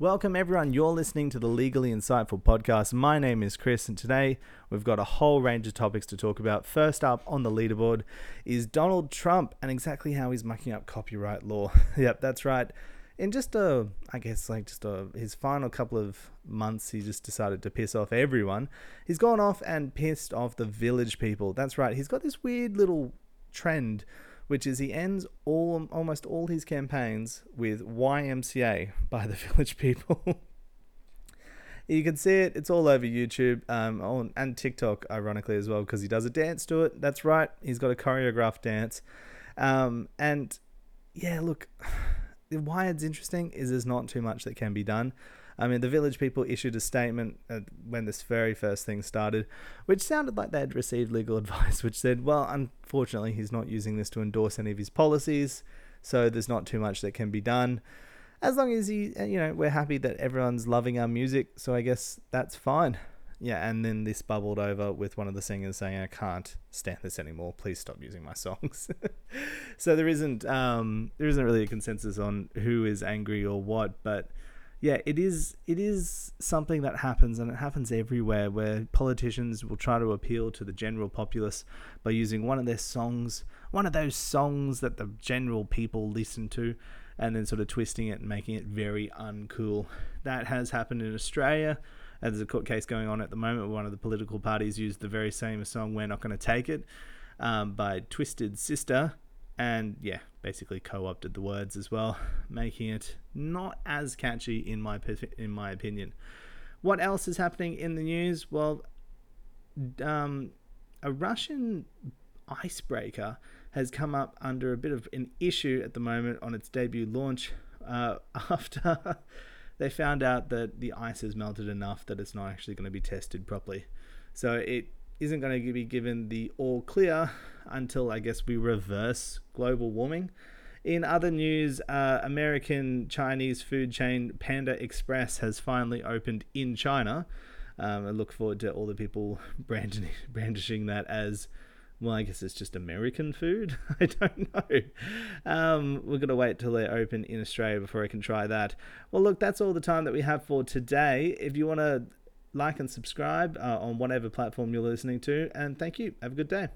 Welcome, everyone. You're listening to the Legally Insightful podcast. My name is Chris, and today we've got a whole range of topics to talk about. First up on the leaderboard is Donald Trump and exactly how he's mucking up copyright law. yep, that's right. In just a, I guess, like just a, his final couple of months, he just decided to piss off everyone. He's gone off and pissed off the village people. That's right. He's got this weird little trend which is he ends all almost all his campaigns with YMCA by the Village People. you can see it; it's all over YouTube, um, on, and TikTok, ironically as well, because he does a dance to it. That's right; he's got a choreographed dance, um, and yeah, look, why it's interesting is there's not too much that can be done. I mean, the village people issued a statement when this very first thing started, which sounded like they had received legal advice, which said, well, unfortunately, he's not using this to endorse any of his policies, so there's not too much that can be done. As long as he, you know, we're happy that everyone's loving our music, so I guess that's fine. Yeah, and then this bubbled over with one of the singers saying, "I can't stand this anymore. Please stop using my songs." so there isn't, um, there isn't really a consensus on who is angry or what, but yeah, it is it is something that happens and it happens everywhere where politicians will try to appeal to the general populace by using one of their songs, one of those songs that the general people listen to and then sort of twisting it and making it very uncool. That has happened in Australia. There's a court case going on at the moment where one of the political parties used the very same song "We're Not Going to Take It" um, by Twisted Sister, and yeah, basically co-opted the words as well, making it not as catchy in my in my opinion. What else is happening in the news? Well, um, a Russian icebreaker has come up under a bit of an issue at the moment on its debut launch uh, after they found out that the ice has melted enough that it's not actually going to be tested properly. So it isn't going to be given the all clear until I guess we reverse global warming. In other news, uh, American Chinese food chain Panda Express has finally opened in China. Um, I look forward to all the people brandishing, brandishing that as, well, I guess it's just American food. I don't know. Um, we're going to wait till they open in Australia before I can try that. Well, look, that's all the time that we have for today. If you want to like and subscribe uh, on whatever platform you're listening to, and thank you. Have a good day.